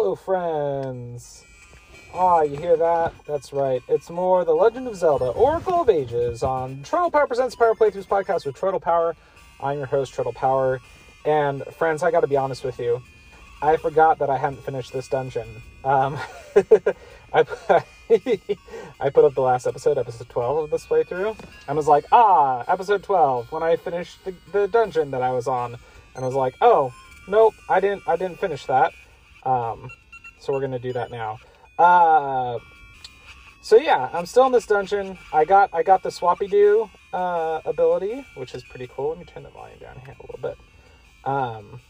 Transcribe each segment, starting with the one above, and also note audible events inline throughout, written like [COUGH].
Hello, friends! Ah, you hear that? That's right. It's more The Legend of Zelda Oracle of Ages on Turtle Power Presents Power Playthroughs podcast with Turtle Power. I'm your host, Turtle Power. And, friends, I gotta be honest with you. I forgot that I hadn't finished this dungeon. Um, [LAUGHS] I, [LAUGHS] I put up the last episode, episode 12 of this playthrough, and was like, ah, episode 12, when I finished the, the dungeon that I was on. And I was like, oh, nope, I didn't, I didn't finish that. Um, so we're gonna do that now. Uh, so yeah, I'm still in this dungeon. I got I got the Swappy Doo uh, ability, which is pretty cool. Let me turn the volume down here a little bit. Um,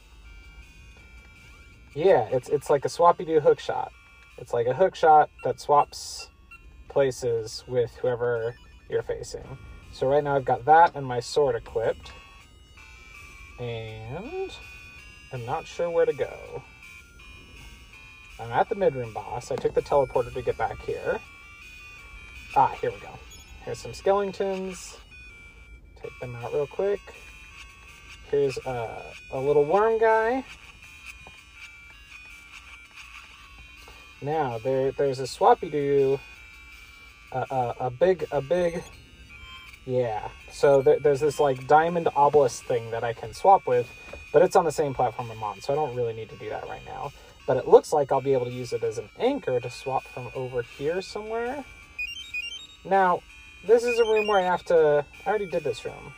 yeah, it's it's like a Swappy Doo hook shot. It's like a hook shot that swaps places with whoever you're facing. So right now I've got that and my sword equipped, and I'm not sure where to go. I'm at the midroom boss. I took the teleporter to get back here. Ah, here we go. Here's some skeletons. Take them out real quick. Here's a, a little worm guy. Now there, there's a swappy doo, a, a, a big, a big, yeah. So there, there's this like diamond obelisk thing that I can swap with, but it's on the same platform I'm on, so I don't really need to do that right now but it looks like I'll be able to use it as an anchor to swap from over here somewhere. Now, this is a room where I have to... I already did this room.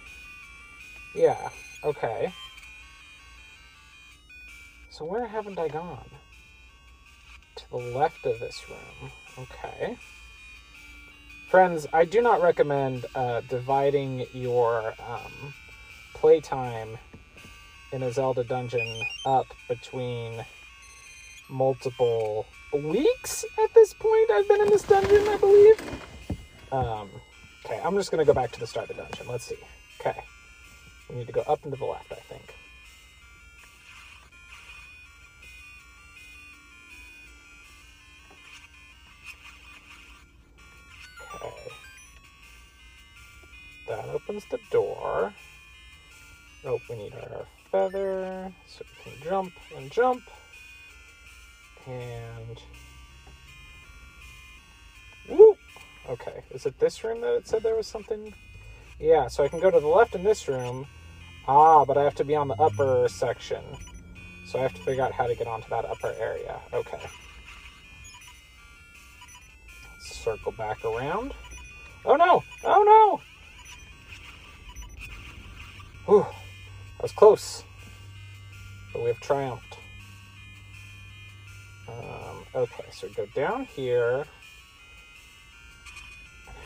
Yeah, okay. So where haven't I gone? To the left of this room. Okay. Friends, I do not recommend uh, dividing your um, playtime in a Zelda dungeon up between multiple weeks at this point. I've been in this dungeon, I believe. Um, okay, I'm just gonna go back to the start of the dungeon. Let's see. Okay, we need to go up and to the left, I think. Okay. That opens the door. Oh, we need our feather so we can jump and jump and woo. Okay, is it this room that it said there was something? Yeah, so I can go to the left in this room. Ah, but I have to be on the upper section. So I have to figure out how to get onto that upper area. Okay. Circle back around. Oh no! Oh no! Whew. That was close. But we have triumphed. Okay, so go down here.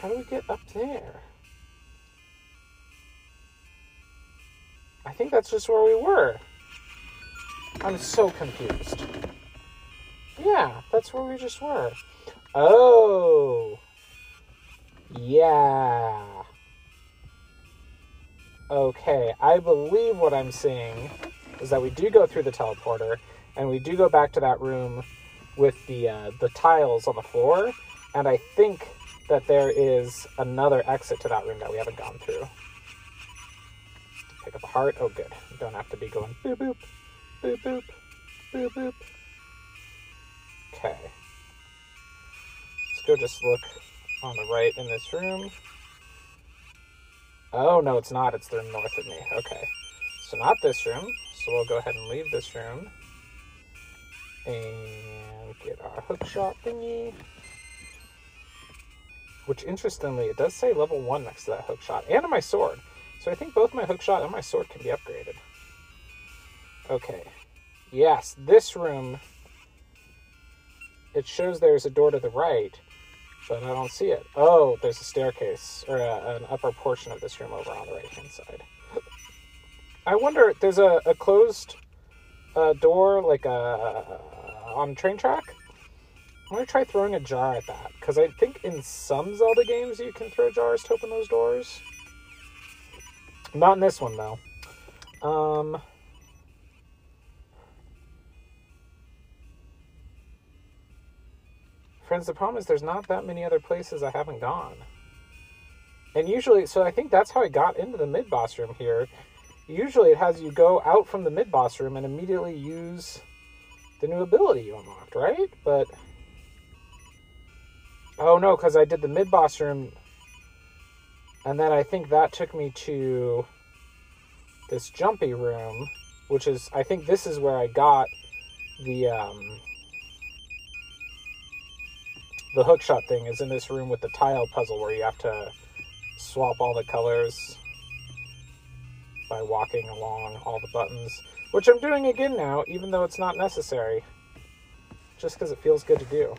How do we get up there? I think that's just where we were. I'm so confused. Yeah, that's where we just were. Oh. Yeah. Okay, I believe what I'm seeing is that we do go through the teleporter and we do go back to that room with the uh, the tiles on the floor, and I think that there is another exit to that room that we haven't gone through. Pick up a heart. Oh, good. don't have to be going boop boop, boop boop, boop boop. Okay. Let's go just look on the right in this room. Oh, no, it's not. It's the north of me. Okay. So not this room. So we'll go ahead and leave this room and get our hook shot thingy. Which, interestingly, it does say level 1 next to that hook shot, and my sword. So I think both my hook shot and my sword can be upgraded. Okay. Yes, this room, it shows there's a door to the right, but I don't see it. Oh, there's a staircase, or a, an upper portion of this room over on the right-hand side. [LAUGHS] I wonder, there's a, a closed uh, door, like a on train track. I'm gonna try throwing a jar at that because I think in some Zelda games you can throw jars to open those doors. Not in this one though. Um. Friends, the problem is there's not that many other places I haven't gone. And usually, so I think that's how I got into the mid boss room here. Usually, it has you go out from the mid boss room and immediately use the new ability you unlocked, right? But oh no, because I did the mid boss room, and then I think that took me to this jumpy room, which is I think this is where I got the um the hookshot thing is in this room with the tile puzzle where you have to swap all the colors by walking along all the buttons, which I'm doing again now, even though it's not necessary, just because it feels good to do.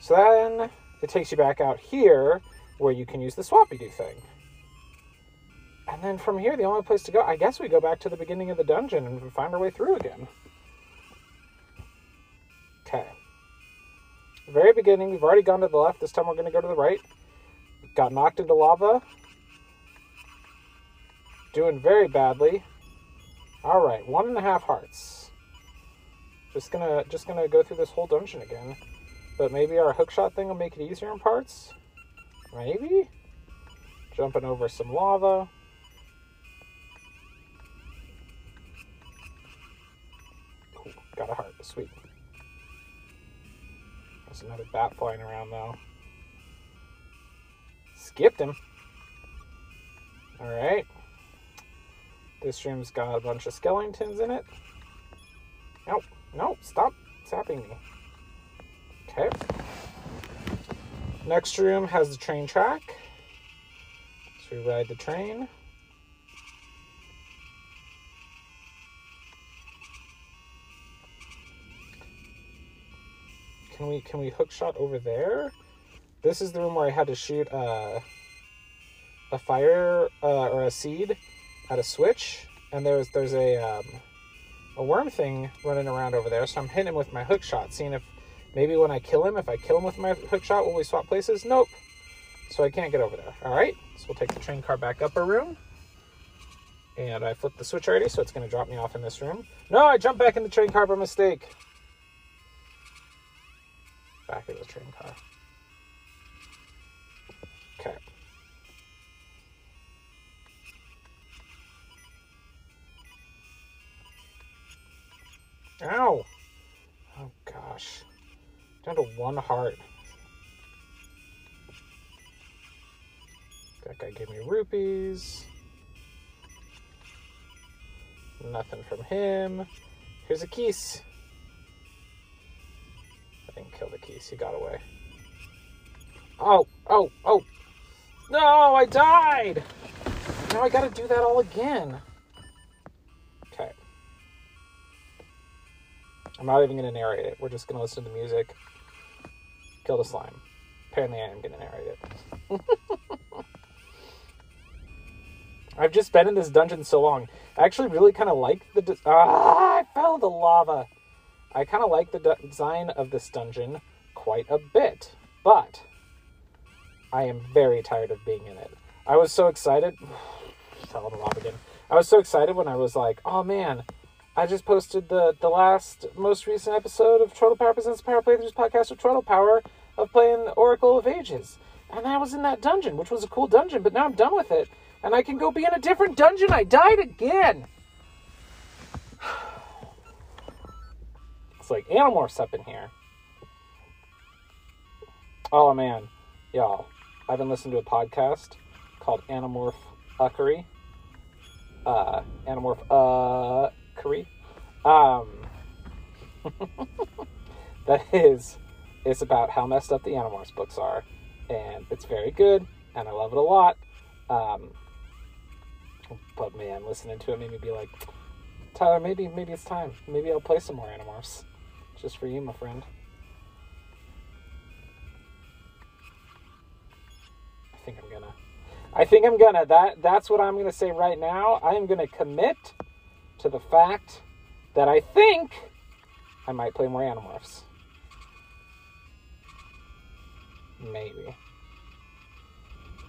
So then it takes you back out here where you can use the swappy do thing. And then from here, the only place to go, I guess we go back to the beginning of the dungeon and find our way through again. Okay. Very beginning, we've already gone to the left. This time we're going to go to the right. Got knocked into lava. Doing very badly. All right, one and a half hearts. Just gonna just gonna go through this whole dungeon again. But maybe our hookshot thing will make it easier in parts. Maybe. Jumping over some lava. Cool. Got a heart. Sweet. There's another bat flying around though. Skipped him. Alright. This room's got a bunch of skeletons in it. Nope. Nope. Stop zapping me. Okay. Next room has the train track. So we ride the train. Can we can we hook shot over there? This is the room where I had to shoot a a fire uh, or a seed at a switch, and there's there's a um, a worm thing running around over there. So I'm hitting him with my hook shot, seeing if maybe when I kill him, if I kill him with my hook shot, will we swap places? Nope. So I can't get over there. All right. So we'll take the train car back up a room. And I flipped the switch already, so it's going to drop me off in this room. No, I jumped back in the train car by mistake. Back of the train car. Ow! Oh gosh. Down to one heart. That guy gave me rupees. Nothing from him. Here's a Keese. I didn't kill the Keese. He got away. Oh, oh, oh. No, I died. Now I gotta do that all again. I'm not even gonna narrate it. We're just gonna listen to the music. Kill the slime. Apparently I am gonna narrate it. [LAUGHS] I've just been in this dungeon so long. I actually really kind of like the ah, I fell the lava. I kind of like the de- design of this dungeon quite a bit, but I am very tired of being in it. I was so excited. [SIGHS] fell in the lava again. I was so excited when I was like, "Oh man, I just posted the the last most recent episode of Turtle Power Presents Power Playthroughs podcast with Turtle Power of playing Oracle of Ages." And I was in that dungeon, which was a cool dungeon, but now I'm done with it and I can go be in a different dungeon. I died again. [SIGHS] It's like Animorphs up in here. Oh man, y'all, I've been listening to a podcast called Animorph Uckery. Uh, Animorph uh curry. Um, [LAUGHS] that is, it's about how messed up the Animorphs books are, and it's very good, and I love it a lot. Um, but man, listening to it made me be like, Tyler, maybe maybe it's time. Maybe I'll play some more Animorphs. Just for you, my friend. I think I'm gonna. I think I'm gonna. That that's what I'm gonna say right now. I am gonna commit to the fact that I think I might play more Animorphs. Maybe.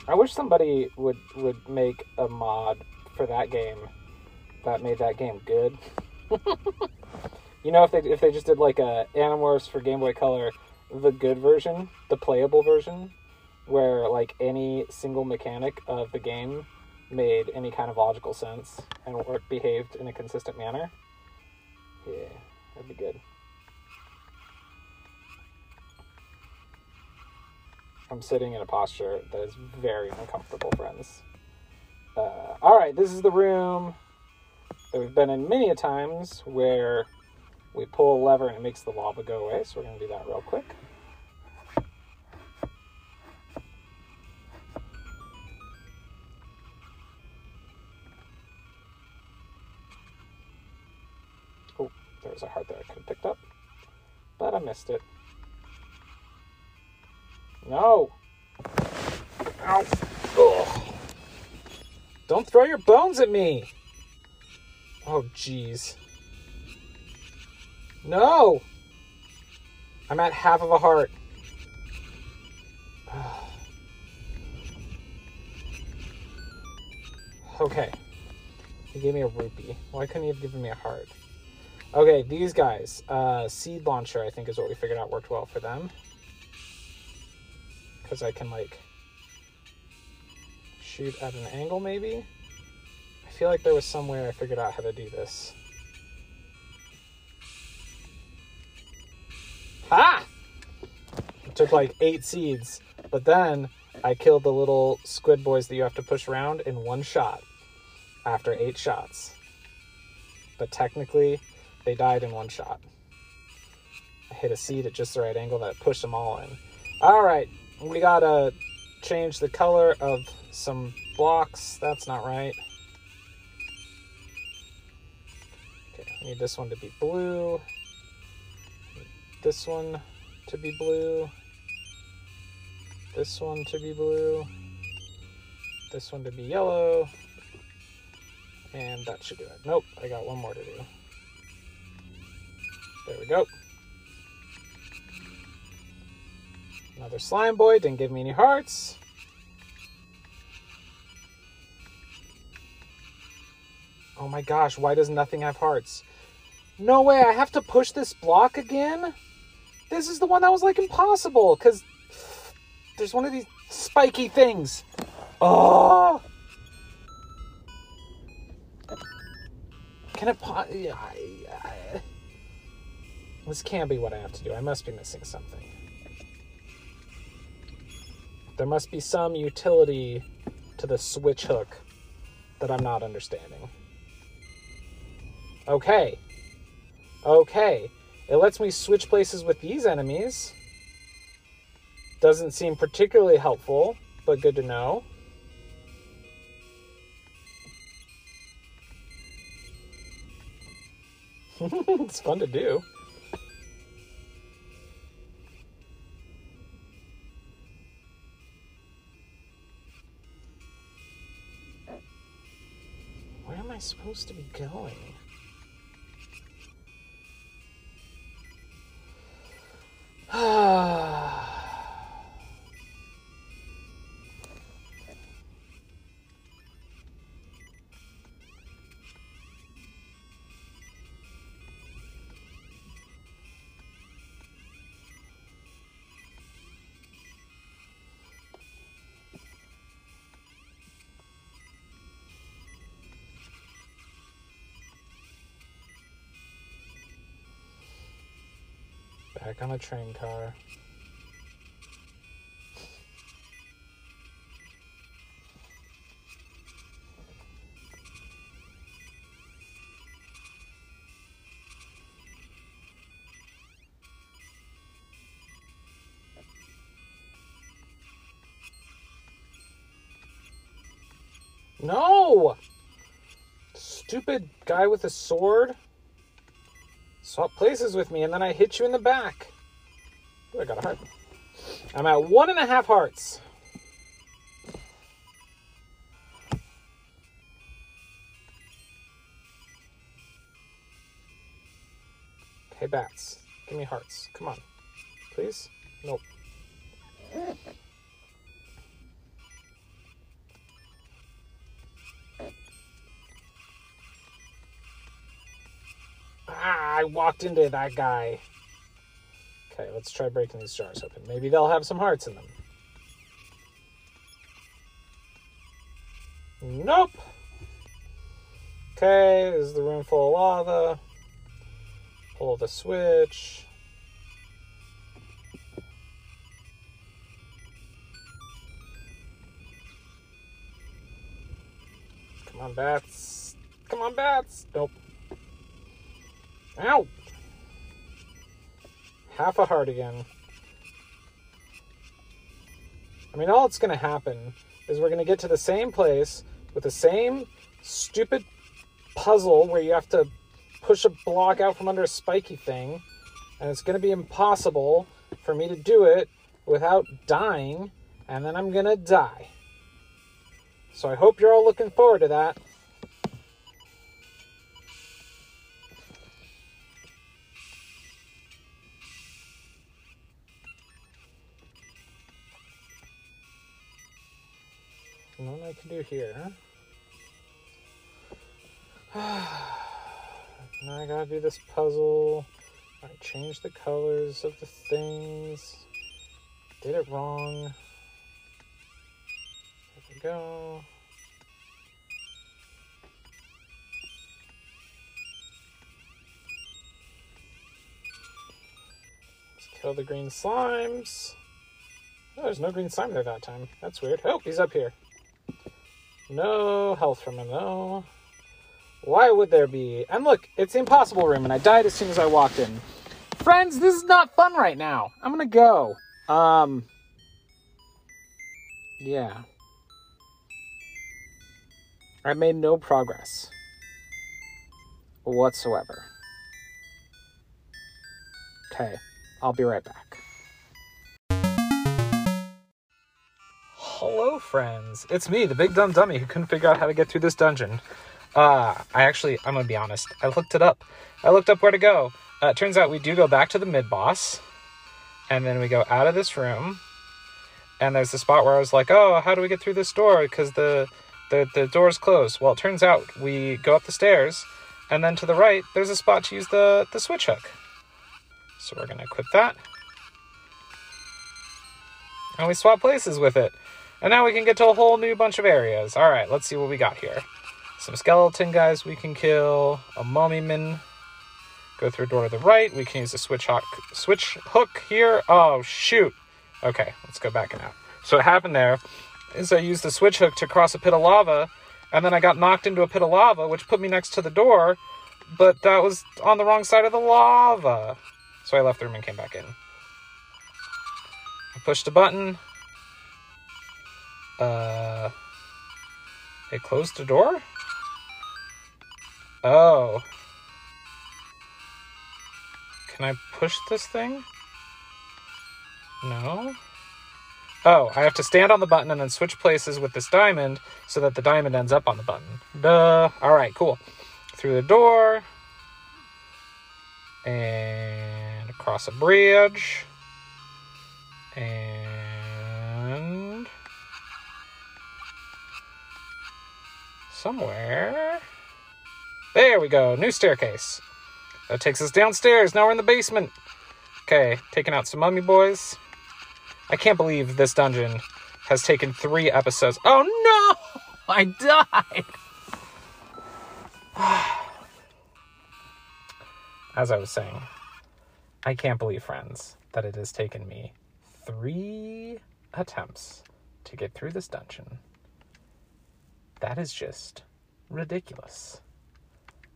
I wish somebody would would make a mod for that game that made that game good. [LAUGHS] you know, if they if they just did like a Animorphs for Game Boy Color, the good version, the playable version, where like any single mechanic of the game made any kind of logical sense and behaved in a consistent manner, yeah, that'd be good. I'm sitting in a posture that is very uncomfortable, friends. Uh, all right, this is the room that we've been in many a times where we pull a lever and it makes the lava go away. So we're going to do that real quick. There was a heart that I could have picked up, but I missed it. No. Ow. Ugh. Don't throw your bones at me. Oh, jeez. No! I'm at half of a heart. [SIGHS] okay. He gave me a rupee. Why couldn't he have given me a heart? Okay, these guys. Uh, seed launcher, I think, is what we figured out worked well for them. Because I can, like, shoot at an angle, maybe? I feel like there was somewhere I figured out how to do this. Ha! It took like eight seeds, but then I killed the little squid boys that you have to push around in one shot after eight shots. But technically, they died in one shot. I hit a seed at just the right angle that pushed them all in. All right, we gotta change the color of some blocks. That's not right. Okay, I need this one to be blue this one to be blue, this one to be blue, this one to be yellow, and that should do it. Nope, I got one more to do. There we go. Another slime boy, didn't give me any hearts. Oh my gosh, why does nothing have hearts? No way, I have to push this block again? This is the one that was like impossible because there's one of these spiky things. Oh. Can it? Yeah, I, this can't be what I have to do. I must be missing something. There must be some utility to the switch hook that I'm not understanding. Okay. Okay. It lets me switch places with these enemies. Doesn't seem particularly helpful, but good to know. [LAUGHS] it's fun to do. Supposed to be going? Back on a train car. No! Stupid guy with a sword. Swap places with me, and then I hit you in the back. Ooh, I got a heart. I'm at one and a half hearts. Hey, bats. Give me hearts. Come on. Please? Nope. I walked into that guy. Okay, let's try breaking these jars open. Maybe they'll have some hearts in them. Nope. Okay, is the room full of lava. Pull the switch. Come on, bats. Come on, bats. Nope. Ow! Half a heart again. I mean, all that's going to happen is we're going to get to the same place with the same stupid puzzle where you have to push a block out from under a spiky thing, and it's going to be impossible for me to do it without dying, and then I'm going to die. So I hope you're all looking forward to that. Can do here. [SIGHS] now I gotta do this puzzle. I changed the colors of the things. Did it wrong. There we go. Let's kill the green slimes. Oh, there's no green slime there that time. That's weird. Oh, he's up here. No health from him, though. Why would there be? And look, it's the impossible room, and I died as soon as I walked in. Friends, this is not fun right now. I'm gonna go. Um. Yeah. I made no progress whatsoever. Okay, I'll be right back. Friends. It's me, the big dumb dummy who couldn't figure out how to get through this dungeon. Uh, I actually, I'm gonna be honest, I looked it up. I looked up where to go. Uh, it turns out we do go back to the mid boss, and then we go out of this room, and there's the spot where I was like, oh, how do we get through this door? Because the, the, the door's closed. Well, it turns out we go up the stairs, and then to the right, there's a spot to use the, the switch hook. So we're gonna equip that. And we swap places with it. And now we can get to a whole new bunch of areas. All right, let's see what we got here. Some skeleton guys we can kill, a mummy. Go through door to the right. We can use the switch hook, switch hook here. Oh, shoot. Okay, let's go back and out. So what happened there is I used the switch hook to cross a pit of lava, and then I got knocked into a pit of lava, which put me next to the door, but that was on the wrong side of the lava. So I left the room and came back in. I pushed a button, uh, it closed the door? Oh. Can I push this thing? No. Oh, I have to stand on the button and then switch places with this diamond so that the diamond ends up on the button. Duh. All right, cool. Through the door. And across a bridge. And somewhere. There we go. New staircase. That takes us downstairs. Now we're in the basement. Okay, taking out some mummy boys. I can't believe this dungeon has taken three episodes. Oh no! [LAUGHS] I died! [SIGHS] As I was saying, I can't believe, friends, that it has taken me three attempts to get through this dungeon. That is just ridiculous.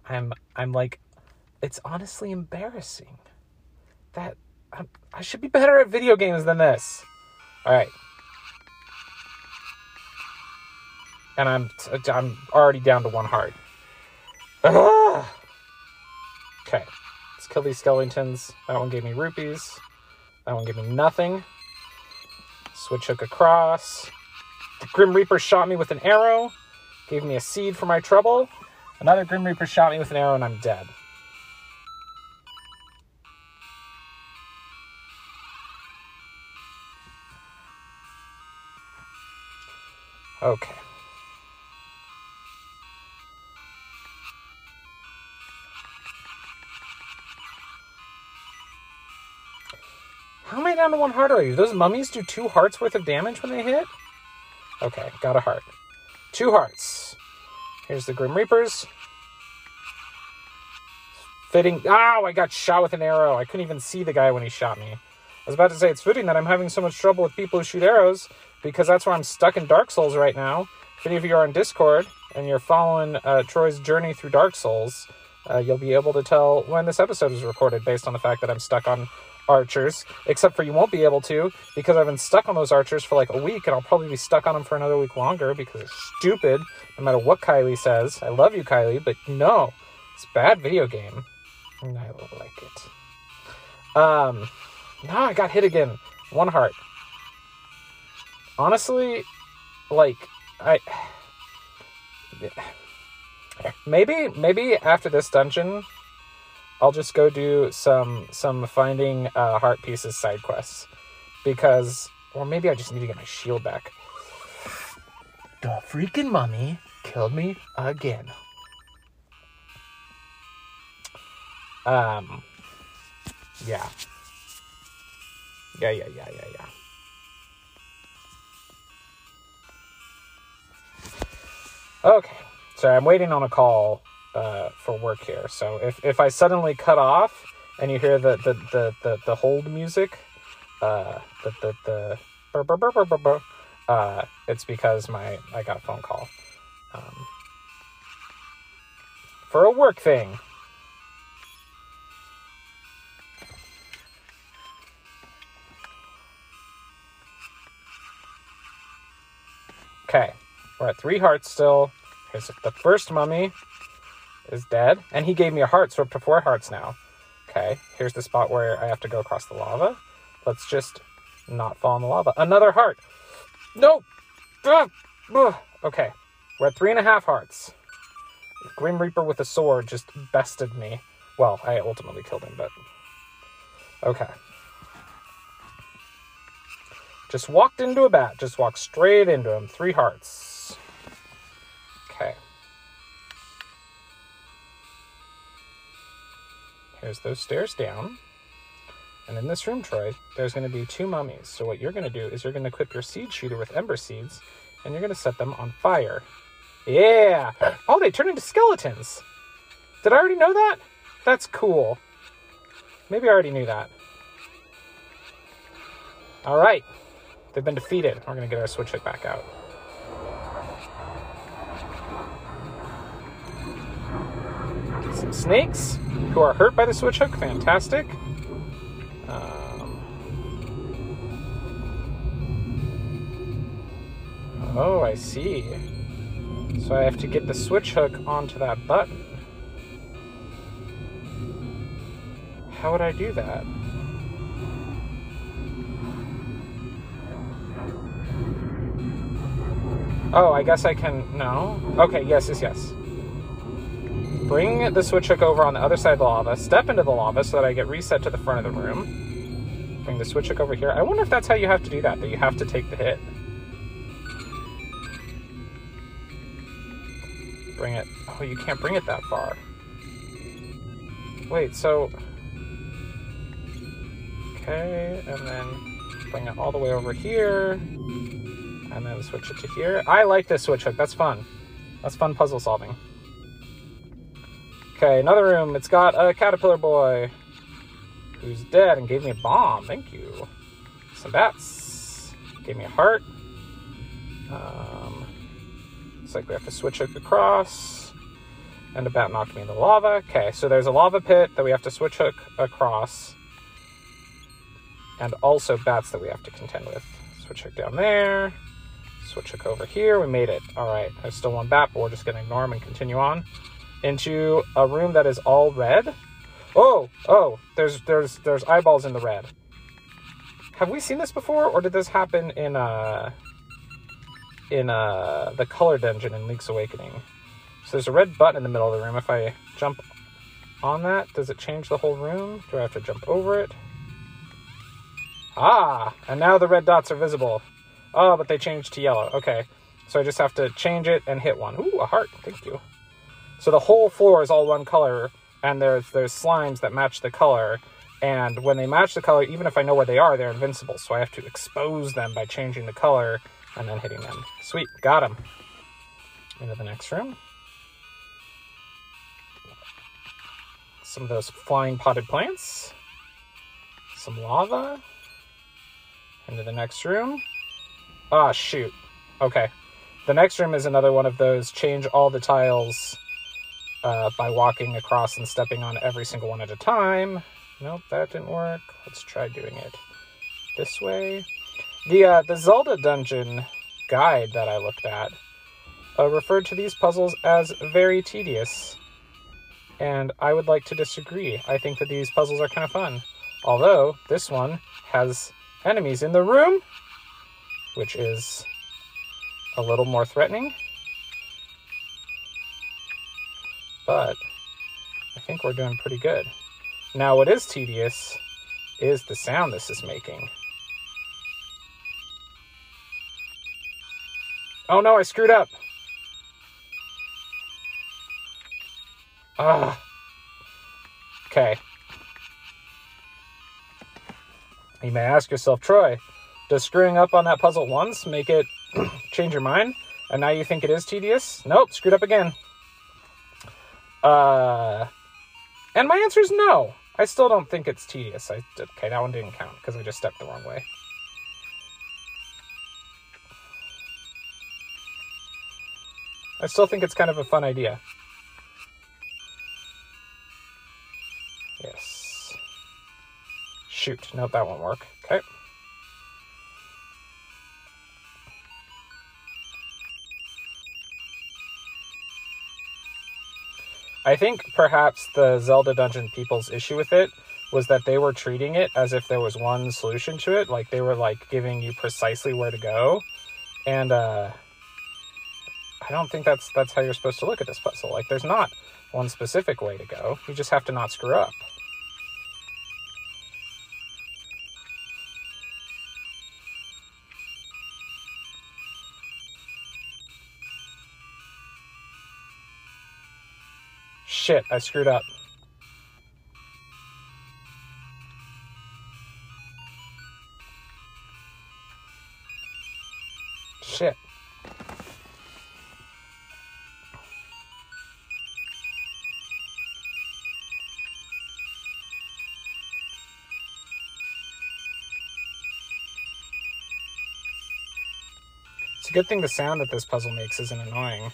I'm I'm like it's honestly embarrassing that I'm, I should be better at video games than this. All right. And I'm I'm already down to one heart. Ugh. Okay. Let's kill these skeletons. That one gave me rupees. That one gave me nothing. Switch hook across. The Grim Reaper shot me with an arrow. Gave me a seed for my trouble. Another Grim Reaper shot me with an arrow and I'm dead. Okay. How many down to one heart are you? Those mummies do two hearts worth of damage when they hit? Okay, got a heart. Two hearts. Here's the Grim Reapers. Fitting. Ow! I got shot with an arrow. I couldn't even see the guy when he shot me. I was about to say it's fitting that I'm having so much trouble with people who shoot arrows because that's where I'm stuck in Dark Souls right now. If any of you are on Discord and you're following uh, Troy's journey through Dark Souls, uh, you'll be able to tell when this episode is recorded based on the fact that I'm stuck on archers. Except for you won't be able to because I've been stuck on those archers for like a week, and I'll probably be stuck on them for another week longer because they're stupid. No matter what Kylie says, I love you, Kylie, but no, it's bad video game, and I like it. Um, no, I got hit again. One heart. Honestly, like I [SIGHS] maybe maybe after this dungeon I'll just go do some some finding uh, heart pieces side quests because or maybe I just need to get my shield back. The freaking mummy killed me again. Um yeah. Yeah, yeah, yeah, yeah, yeah. Okay, so I'm waiting on a call uh, for work here. So if, if I suddenly cut off and you hear the the the the, the hold music, uh, the the the uh, it's because my I got a phone call um, for a work thing. Okay, we're at three hearts still. Here's the first mummy is dead, and he gave me a heart, so up to four hearts now. Okay, here's the spot where I have to go across the lava. Let's just not fall in the lava. Another heart. Nope. Ugh. Ugh. Okay, we're at three and a half hearts. Grim Reaper with a sword just bested me. Well, I ultimately killed him, but okay. Just walked into a bat. Just walked straight into him. Three hearts. Here's those stairs down. And in this room, Troy, there's going to be two mummies. So what you're going to do is you're going to equip your seed shooter with ember seeds, and you're going to set them on fire. Yeah! Oh, they turn into skeletons. Did I already know that? That's cool. Maybe I already knew that. All right. They've been defeated. We're going to get our switch hook back out. Snakes who are hurt by the switch hook. Fantastic. Um, oh, I see. So I have to get the switch hook onto that button. How would I do that? Oh, I guess I can. No? Okay, yes, yes, yes. Bring the switch hook over on the other side of the lava, step into the lava so that I get reset to the front of the room. Bring the switch hook over here. I wonder if that's how you have to do that, that you have to take the hit. Bring it. Oh, you can't bring it that far. Wait, so. Okay, and then bring it all the way over here and then switch it to here. I like this switch hook. That's fun. That's fun puzzle solving. Okay, another room. It's got a caterpillar boy who's dead and gave me a bomb. Thank you. Some bats. Gave me a heart. Um, looks like we have to switch hook across. And a bat knocked me in the lava. Okay, so there's a lava pit that we have to switch hook across. And also bats that we have to contend with. Switch hook down there. Switch hook over here. We made it. All right. There's still one bat, but we're just going to ignore him and continue on into a room that is all red. Oh, oh, there's there's there's eyeballs in the red. Have we seen this before, or did this happen in uh in uh the color dungeon in Link's Awakening? So there's a red button in the middle of the room. If I jump on that, does it change the whole room? Do I have to jump over it? Ah, and now the red dots are visible. Oh, but they changed to yellow. Okay. So I just have to change it and hit one. Ooh, a heart. Thank you. So the whole floor is all one color, and there's there's slimes that match the color. And when they match the color, even if I know where they are, they're invincible. So I have to expose them by changing the color and then hitting them. Sweet, got them. Into the next room. Some of those flying potted plants. Some lava. Into the next room. Ah, shoot. Okay. The next room is another one of those change all the tiles uh, by walking across and stepping on every single one at a time. Nope, that didn't work. Let's try doing it this way. The uh, the Zelda dungeon guide that I looked at uh, referred to these puzzles as very tedious, and I would like to disagree. I think that these puzzles are kind of fun. Although this one has enemies in the room, which is a little more threatening. But I think we're doing pretty good. Now, what is tedious is the sound this is making. Oh no, I screwed up. Ah. Okay. You may ask yourself, Troy, does screwing up on that puzzle once make it [CLEARS THROAT] change your mind? And now you think it is tedious? Nope, screwed up again. Uh, and my answer is no. I still don't think it's tedious. I okay, that one didn't count because I just stepped the wrong way. I still think it's kind of a fun idea. Yes. Shoot, no, that won't work. I think perhaps the Zelda Dungeon people's issue with it was that they were treating it as if there was one solution to it. Like they were like giving you precisely where to go. And uh I don't think that's that's how you're supposed to look at this puzzle. Like there's not one specific way to go. You just have to not screw up. Shit, I screwed up. Shit. It's a good thing the sound that this puzzle makes isn't annoying.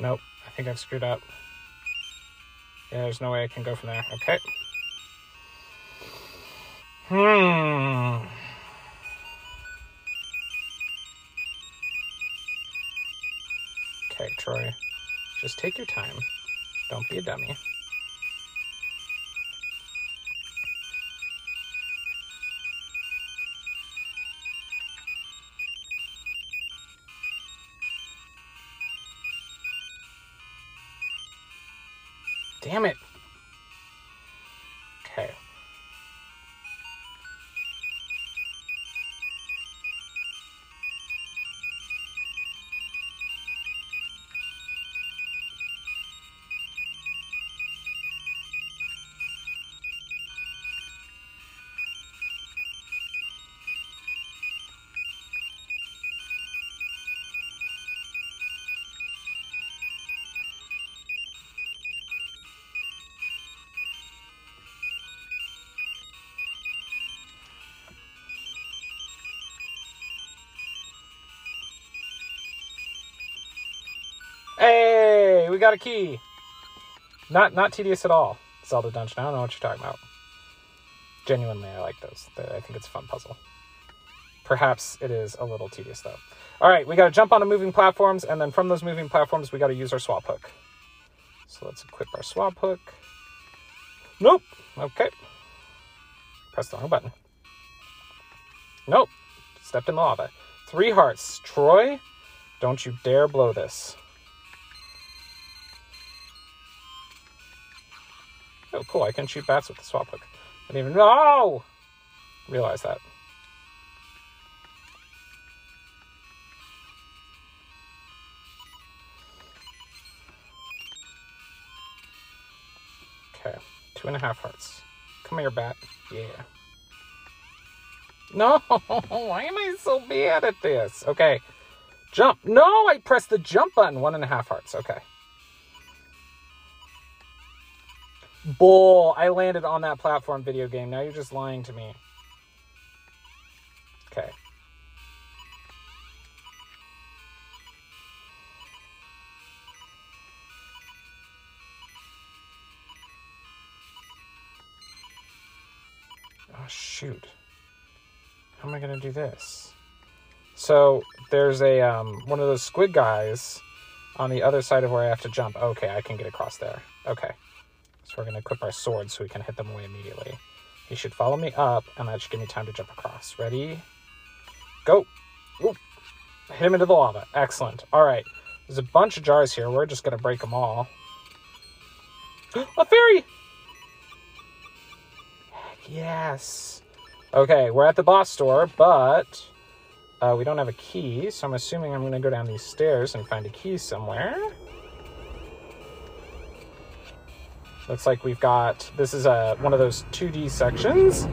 Nope, I think I've screwed up. Yeah, there's no way I can go from there. Okay. Hmm. Okay, Troy. Just take your time. Don't be a dummy. Got a key. Not not tedious at all. Zelda Dungeon. I don't know what you're talking about. Genuinely, I like those. I think it's a fun puzzle. Perhaps it is a little tedious though. All right, we got to jump onto moving platforms, and then from those moving platforms, we got to use our swap hook. So let's equip our swap hook. Nope. Okay. Press the wrong button. Nope. Stepped in the lava. Three hearts. Troy, don't you dare blow this. Oh, cool. I can shoot bats with the swap hook. I didn't even know. Oh! Realize that. Okay. Two and a half hearts. Come here, bat. Yeah. No, [LAUGHS] why am I so bad at this? Okay. Jump. No, I pressed the jump button. One and a half hearts. Okay. Bull. I landed on that platform video game. Now you're just lying to me. Okay. Oh, shoot. How am I going to do this? So there's a um, one of those squid guys on the other side of where I have to jump. Okay, I can get across there. Okay. So we're going to equip our swords so we can hit them away immediately. He should follow me up, and that should give me time to jump across. Ready? Go! Hit him into the lava. Excellent. All right. There's a bunch of jars here. We're just going to break them all. [GASPS] a fairy! Yes. Okay, we're at the boss store, but uh, we don't have a key, so I'm assuming I'm going to go down these stairs and find a key somewhere. Looks like we've got, this is a, one of those 2D sections.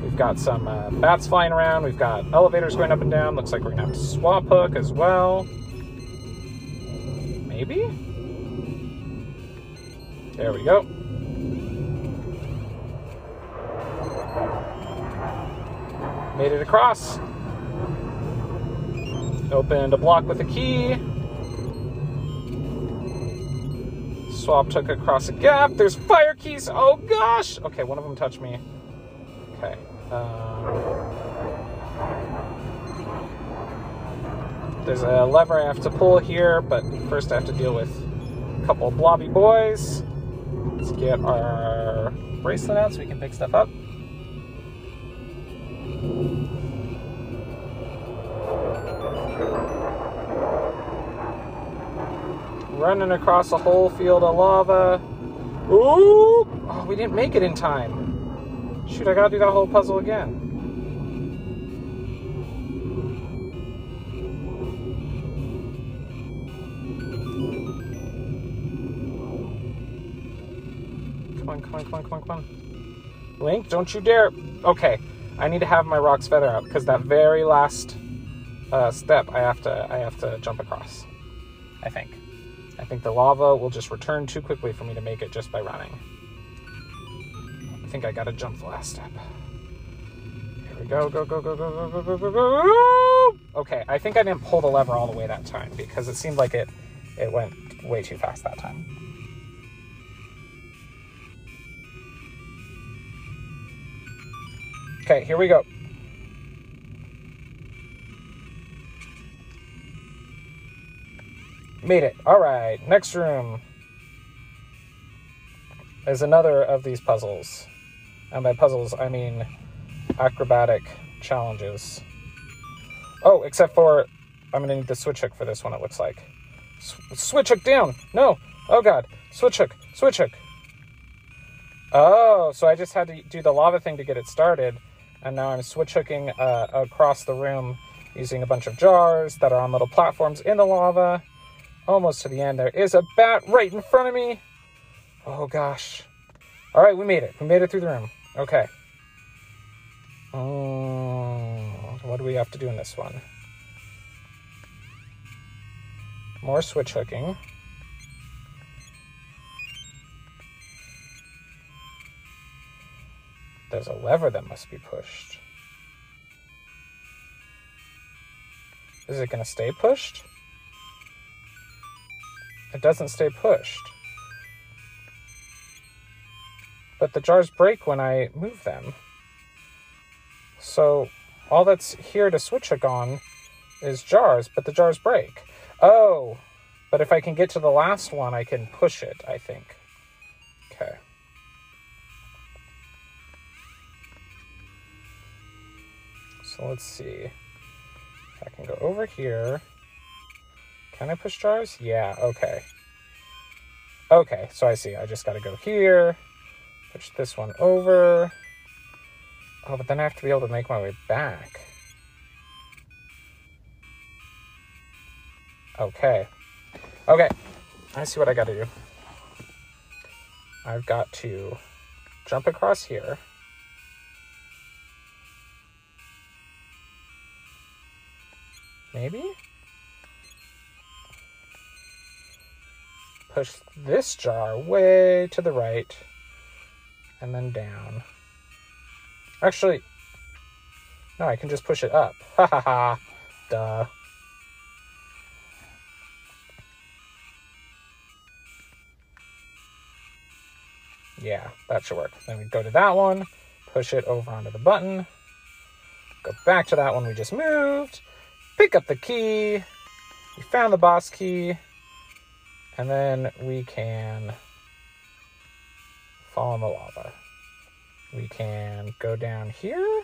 We've got some uh, bats flying around. We've got elevators going up and down. Looks like we're to have to swap hook as well. Maybe? There we go. Made it across. Opened a block with a key. Swap hook across a gap. There's fire Keese. Oh gosh. Okay, one of them touched me. Okay. Um, there's a lever I have to pull here, but first I have to deal with a couple blobby boys. Let's get our bracelet out so we can pick stuff up. Running across a whole field of lava. Ooh! Oh, we didn't make it in time. Shoot, I gotta do that whole puzzle again. Come on, come on, come on, come on, come on. Link, don't you dare. Okay, I need to have my Roc's feather out because that very last uh, step I have to I have to jump across. I think. I think the lava will just return too quickly for me to make it just by running. I think I gotta jump the last step. Here we go, go, go, go, go, go, go, go, go, go. Okay, I think I didn't pull the lever all the way that time because it seemed like it it went way too fast that time. Okay, here we go. Made it. All right, next room is another of these puzzles. And by puzzles, I mean acrobatic challenges. Oh, except for I'm gonna need the switch hook for this one, it looks like. S- switch hook down! No! Oh god! Switch hook! Switch hook! Oh, so I just had to do the lava thing to get it started, and now I'm switch hooking uh, across the room using a bunch of jars that are on little platforms in the lava Almost to the end. There is a bat right in front of me. Oh gosh. All right, we made it. We made it through the room. Okay. Oh, what do we have to do in this one? More switch hooking. There's a lever that must be pushed. Is it going to stay pushed? It doesn't stay pushed. But the jars break when I move them. So all that's here to switch hook on is jars, but the jars break. Oh, but if I can get to the last one, I can push it, I think. Okay. So let's see. I can go over here. Can I push jars? Yeah, okay. Okay, so I see. I just gotta go here, push this one over. Oh, but then I have to be able to make my way back. Okay. Okay, I see what I gotta do. I've got to jump across here. maybe? Push this jar way to the right and then down. Actually, no, I can just push it up. [LAUGHS] Ha ha ha. Duh. Yeah, that should work. Then we go to that one, push it over onto the button, go back to that one we just moved, pick up the key, we found the boss key, and then we can fall in the lava. We can go down here,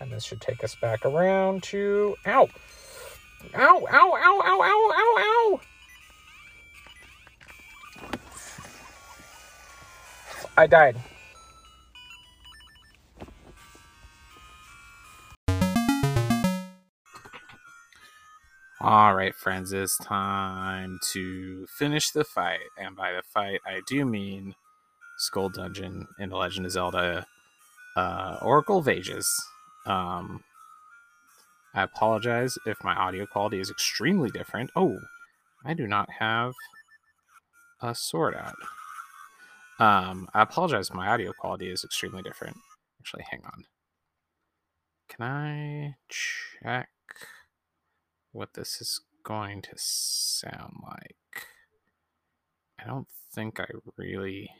and this should take us back around to. Ow! Ow, ow, ow, ow, ow, ow, ow! I died. All right, friends, it's time to finish the fight. And by the fight, I do mean Skull Dungeon in The Legend of Zelda uh, Oracle of Ages. Um, I apologize if my audio quality is extremely different. Oh, I do not have a sword out. Um, I apologize. My audio quality is extremely different. Actually, hang on. Can I check what this is going to sound like? I don't think I really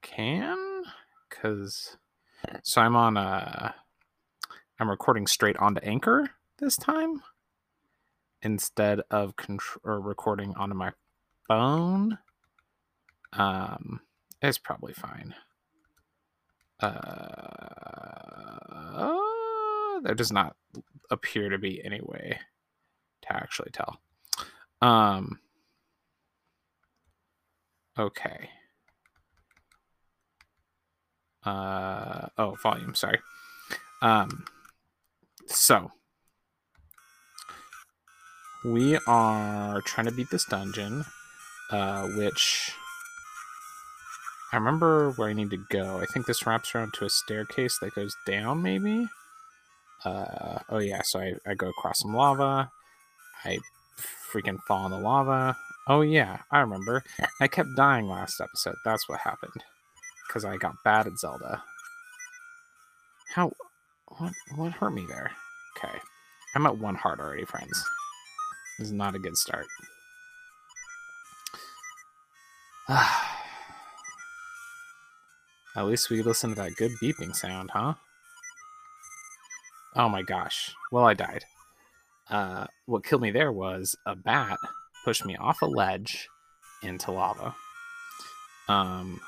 can, because so I'm on a. I'm recording straight onto Anchor this time instead of contr- or recording onto my phone. Um, it's probably fine. Uh, there does not appear to be any way to actually tell. Um, okay. Uh, oh, volume, sorry. Um, so we are trying to beat this dungeon, uh, which I remember where I need to go. I think this wraps around to a staircase that goes down, maybe? Uh, oh, yeah, so I, I go across some lava. I freaking fall in the lava. Oh, yeah, I remember. I kept dying last episode. That's what happened. Because I got bad at Zelda. How? What, what hurt me there? Okay. I'm at one heart already, friends. This is not a good start. [SIGHS] At least we listened to that good beeping sound, huh? Oh my gosh. Well, I died. Uh, what killed me there was a bat pushed me off a ledge into lava. Um,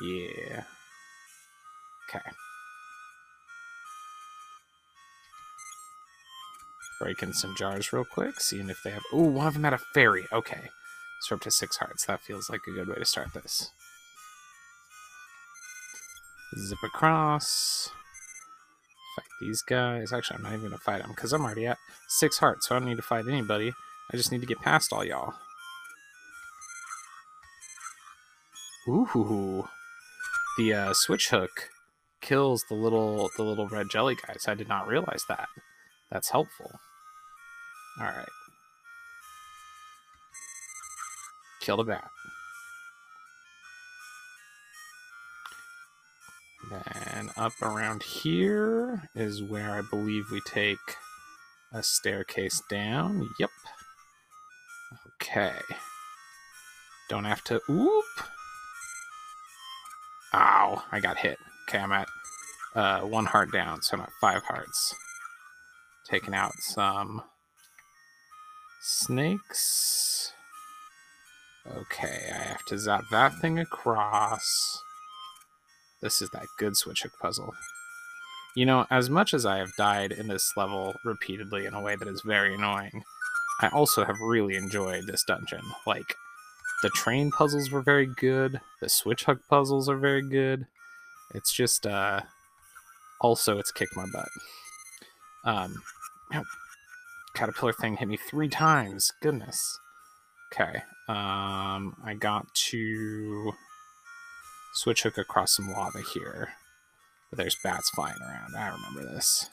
yeah. Okay. Breaking some jars real quick, seeing if they have. Oh, one of them had a fairy. Okay. So up to six hearts. That feels like a good way to start this. Zip across. Fight these guys. Actually, I'm not even going to fight them because I'm already at six hearts, so I don't need to fight anybody. I just need to get past all y'all. Ooh, the uh, switch hook kills the little the little red jelly guys. I did not realize that. That's helpful. All right, kill the bat. Then up around here is where I believe we take a staircase down. Yep. Okay. Don't have to. Oop! Ow, I got hit. Okay, I'm at uh, one heart down, so I'm at five hearts. Taking out some snakes. Okay, I have to zap that thing across. This is that good switch hook puzzle. You know, as much as I have died in this level repeatedly in a way that is very annoying, I also have really enjoyed this dungeon. Like, the train puzzles were very good, the switch hook puzzles are very good. It's just, uh, also it's kicked my butt. Um, caterpillar thing hit me three times. Goodness. Okay. Um, I got to switch hook across some lava here. But there's bats flying around. I remember this.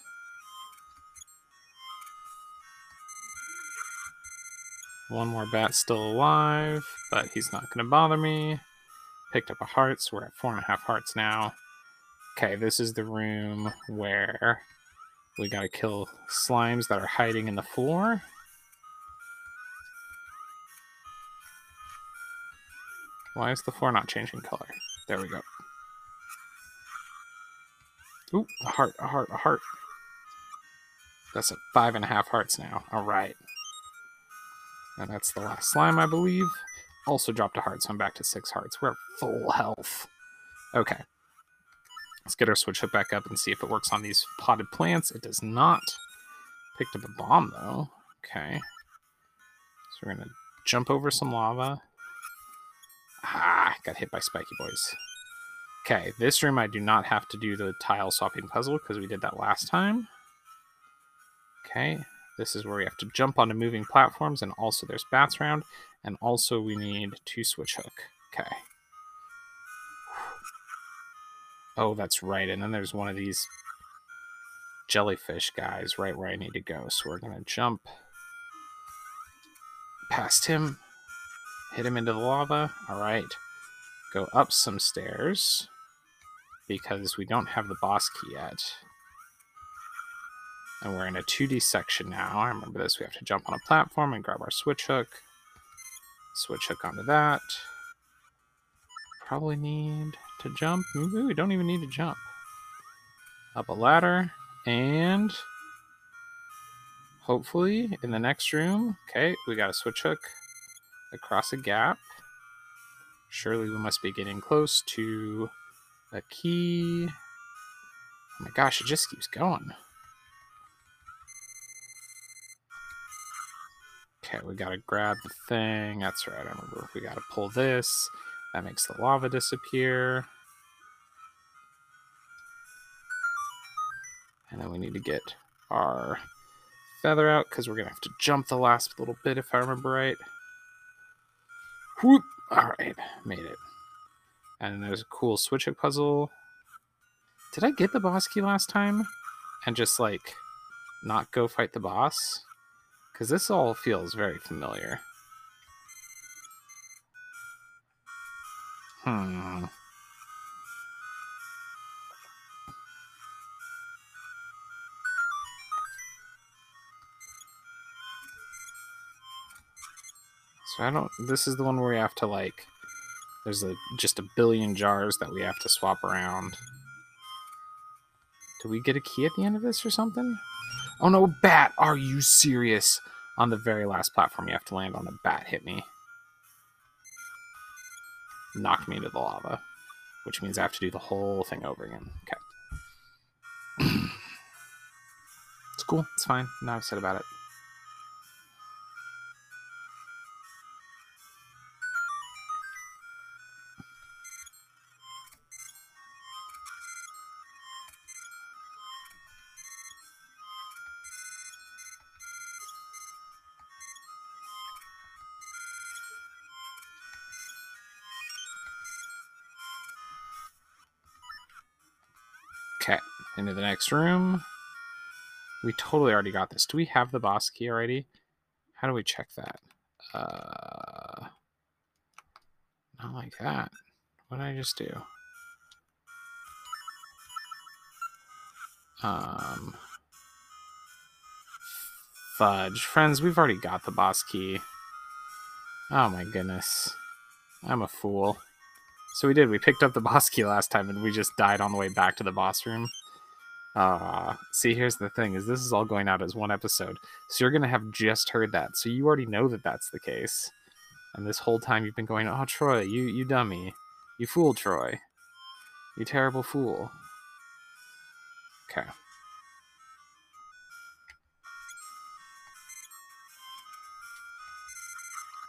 One more bat still alive, but he's not going to bother me. Picked up a heart, so we're at four and a half hearts now. Okay, this is the room where we gotta kill slimes that are hiding in the floor. Why is the floor not changing color? There we go. Ooh, a heart, a heart, a heart. That's at five and a half hearts now. All right. And that's the last slime, I believe. Also dropped a heart, so I'm back to six hearts. We're full health. Okay. Let's get our switch hook back up and see if it works on these potted plants. It does not. Picked up a bomb, though. Okay. So we're going to jump over some lava. Ah, got hit by spiky boys. Okay, this room I do not have to do the tile swapping puzzle because we did that last time. Okay, this is where we have to jump onto moving platforms, and also there's bats around, and also we need to switch hook. Okay. Oh, that's right, and then there's one of these jellyfish guys right where I need to go, so we're gonna jump past him, hit him into the lava. All right, go up some stairs because we don't have the boss key yet. And we're in a 2D section now. I remember this. We have to jump on a platform and grab our switch hook. Switch hook onto that. Probably need to jump. Maybe we don't even need to jump. Up a ladder. And hopefully in the next room, okay, we got a switch hook across a gap. Surely we must be getting close to a key. Oh my gosh, it just keeps going. Okay, we gotta grab the thing. That's right, I remember. We gotta pull this. That makes the lava disappear. And then we need to get our feather out because we're gonna have to jump the last little bit if I remember right. Whoop! Alright, made it. And there's a cool switch hook puzzle. Did I get the boss key last time? And just like not go fight the boss? Because this all feels very familiar. Hmm. I don't. This is the one where we have to like there's a just a billion jars that we have to swap around. Do we get a key at the end of this or something? Oh no, bat! Are you serious? On the very last platform, you have to land on a bat. Hit me. Knocked me into the lava, which means I have to do the whole thing over again. Okay. [CLEARS THROAT] it's cool. It's fine. I've said about it. Into the next room. We totally already got this. Do we have the boss key already? How do we check that? Uh, not like that. What did I just do? Um, fudge. Friends, we've already got the boss key. Oh my goodness. I'm a fool. So we did. We picked up the [LAUGHS] boss key last time, and we just died on the way back to the boss room. Uh, see, here's the thing: is this is all going out as one episode, so you're gonna have just heard that, so you already know that that's the case. And this whole time you've been going, "Oh, Troy, you you dummy, you fool, Troy, you terrible fool." Okay.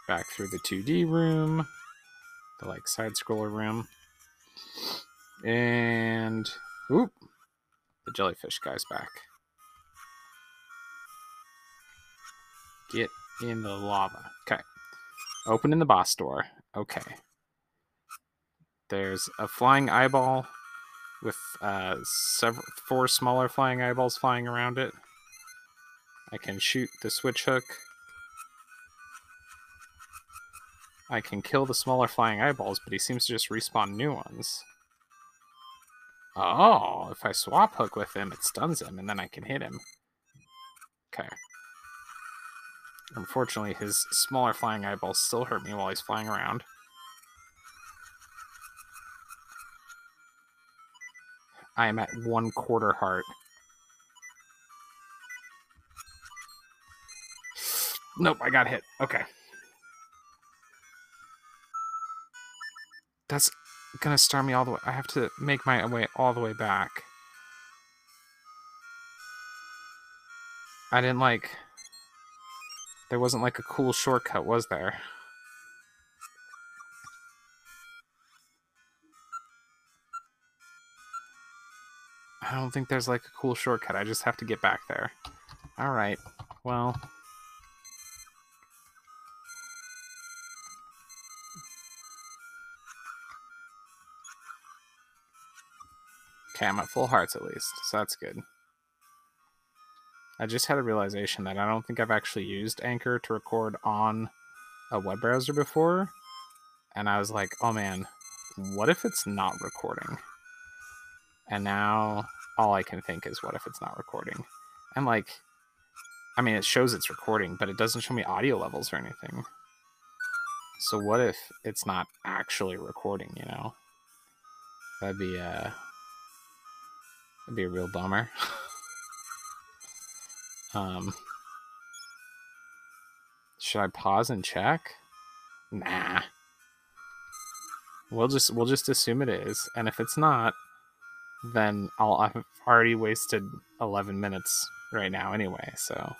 Back through the 2D room the like side scroller room. And oop, the jellyfish guy's back. Get in the lava. Okay. Open in the boss door. Okay. There's a flying eyeball with uh, several four smaller flying eyeballs flying around it. I can shoot the switch hook I can kill the smaller flying eyeballs, but he seems to just respawn new ones. Oh, if I swap hook with him, it stuns him, and then I can hit him. Okay. Unfortunately, his smaller flying eyeballs still hurt me while he's flying around. I am at one quarter heart. Nope, I got hit. Okay. That's gonna start me all the way. I have to make my way all the way back. I didn't like. There wasn't like a cool shortcut, was there? I don't think there's like a cool shortcut. I just have to get back there. Alright. Well. Okay, I'm at full hearts at least, so that's good. I just had a realization that I don't think I've actually used Anchor to record on a web browser before. And I was like, oh man, what if it's not recording? And now all I can think is, what if it's not recording? And like, I mean, it shows it's recording, but it doesn't show me audio levels or anything. So what if it's not actually recording, you know? That'd be, uh, that'd be a real bummer. [LAUGHS] um, should I pause and check? Nah. We'll just we'll just assume it is, and if it's not, then I'll I've already wasted 11 minutes right now anyway, so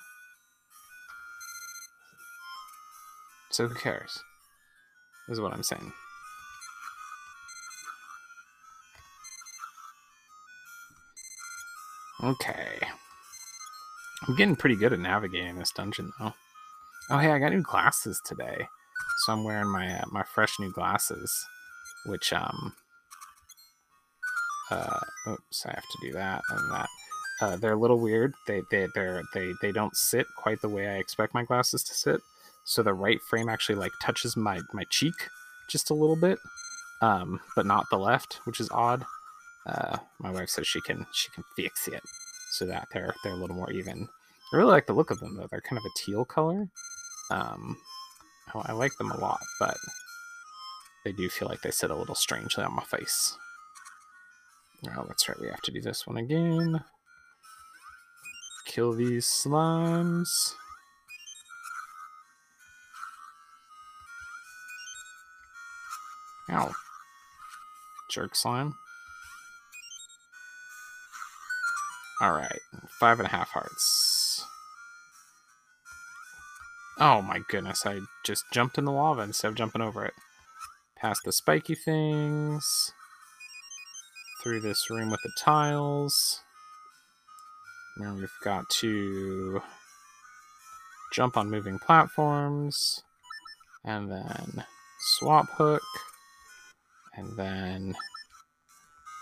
so who cares? Is what I'm saying. Okay. I'm getting pretty good at navigating this dungeon though. Oh hey, I got new glasses today. So I'm wearing my uh, my fresh new glasses, which um uh, oops, I have to do that and that. Uh, they're a little weird. They they they're, they they don't sit quite the way I expect my glasses to sit. So the right frame actually like touches my my cheek just a little bit, um, but not the left, which is odd. Uh, my wife says she can she can fix it so that they're they're a little more even. I really like the look of them though. They're kind of a teal color. Um, I like them a lot, but they do feel like they sit a little strangely on my face. Oh, that's right. We have to do this one again. Kill these slimes. Ow. Jerk slime. Alright. Five and a half hearts. Oh my goodness. I just jumped in the lava instead of jumping over it. Past the spiky things through this room with the tiles. Now we've got to jump on moving platforms, and then swap hook, and then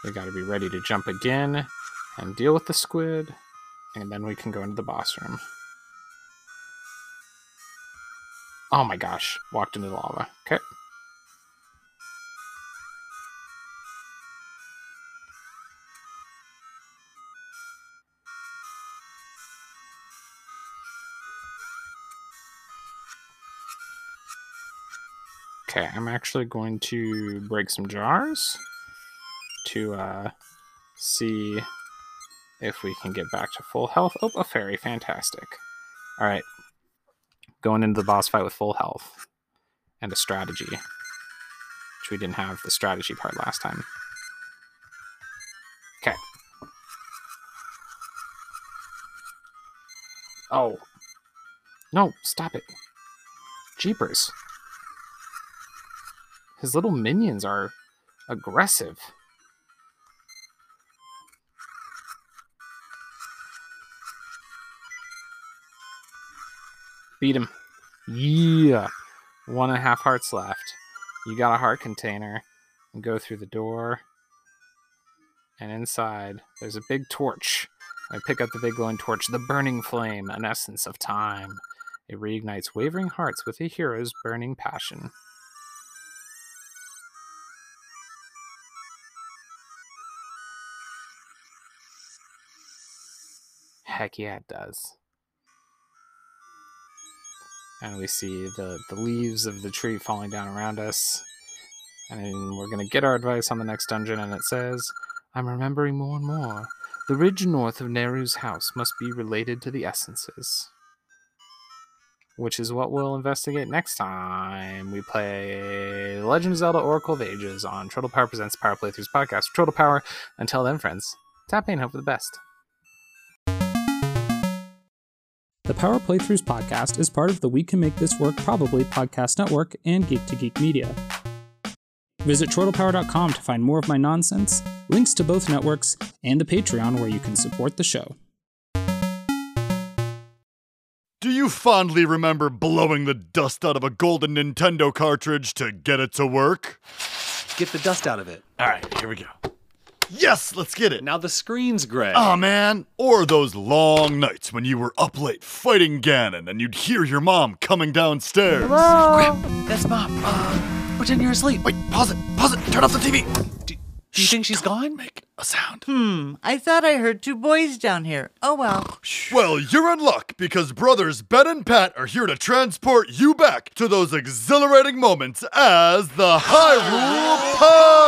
we got to be ready to jump again and deal with the squid, and then we can go into the boss room. Oh my gosh, walked into the lava. Okay. Okay, I'm actually going to break some jars to uh, see if we can get back to full health. Oh, a fairy, fantastic. All right, going into the boss fight with full health and a strategy, which we didn't have the strategy part last time. Okay. Oh. No, stop it. Jeepers. His little minions are aggressive. Beat him. Yeah. One and a half hearts left. You got a heart container and go through the door. And inside, there's a big torch. I pick up the big glowing torch, the burning flame, an essence of time. It reignites wavering hearts with a hero's burning passion. Heck yeah, it does. And we see the, the leaves of the tree falling down around us. And we're going to get our advice on the next dungeon, and it says, I'm remembering more and more. The ridge north of Nayru's house must be related to the essences. Which is what we'll investigate next time we play Legend of Zelda Oracle of Ages on Turtle Power Presents Power Playthroughs podcast. Turtle Power. Until then, friends, tap and hope for the best. The Power Playthroughs podcast is part of the We Can Make This Work Probably podcast network and Geek to Geek Media. Visit chortlepower.com to find more of my nonsense, links to both networks, and the Patreon where you can support the show. Do you fondly remember blowing the dust out of a golden Nintendo cartridge to get it to work? Get the dust out of it. All right, here we go. Yes, let's get it. Now the screen's gray. Aw, man. Or those long nights when you were up late fighting Ganon and you'd hear your mom coming downstairs. Hello. That's Mom. Uh, pretend you're asleep. Wait, pause it, pause it, turn off the TV. Do, do you think she's gone? Make a sound. Hmm, I thought I heard two boys down here. Oh well. Well, you're in luck because brothers Ben and Pat are here to transport you back to those exhilarating moments as the Hyrule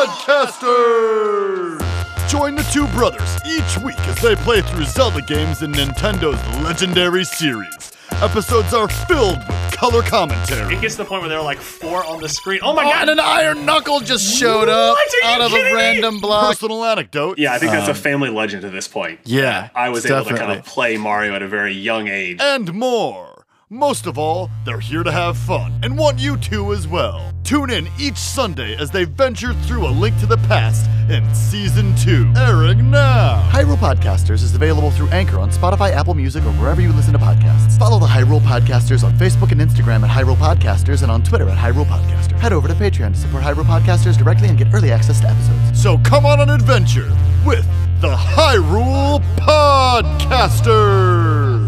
Podcasters. Join the two brothers each week as they play through Zelda games in Nintendo's legendary series. Episodes are filled with color commentary. It gets to the point where there are like four on the screen. Oh my Oh, god! and an iron knuckle just showed up What? Are you out of a kidding me? random block. Personal anecdote. yeah, I think that's Um, a family legend at this point. yeah, I was able to kind definitely. of play Mario at a very young age. and more. Most of all, they're here to have fun and want you to as well. Tune in each Sunday as they venture through a link to the past in season two, airing now. Hyrule Podcasters is available through Anchor on Spotify, Apple Music, or wherever you listen to podcasts. Follow the Hyrule Podcasters on Facebook and Instagram at Hyrule Podcasters and on Twitter at Hyrule Podcaster. Head over to Patreon to support Hyrule Podcasters directly and get early access to episodes. So come on an adventure with the Hyrule Podcasters.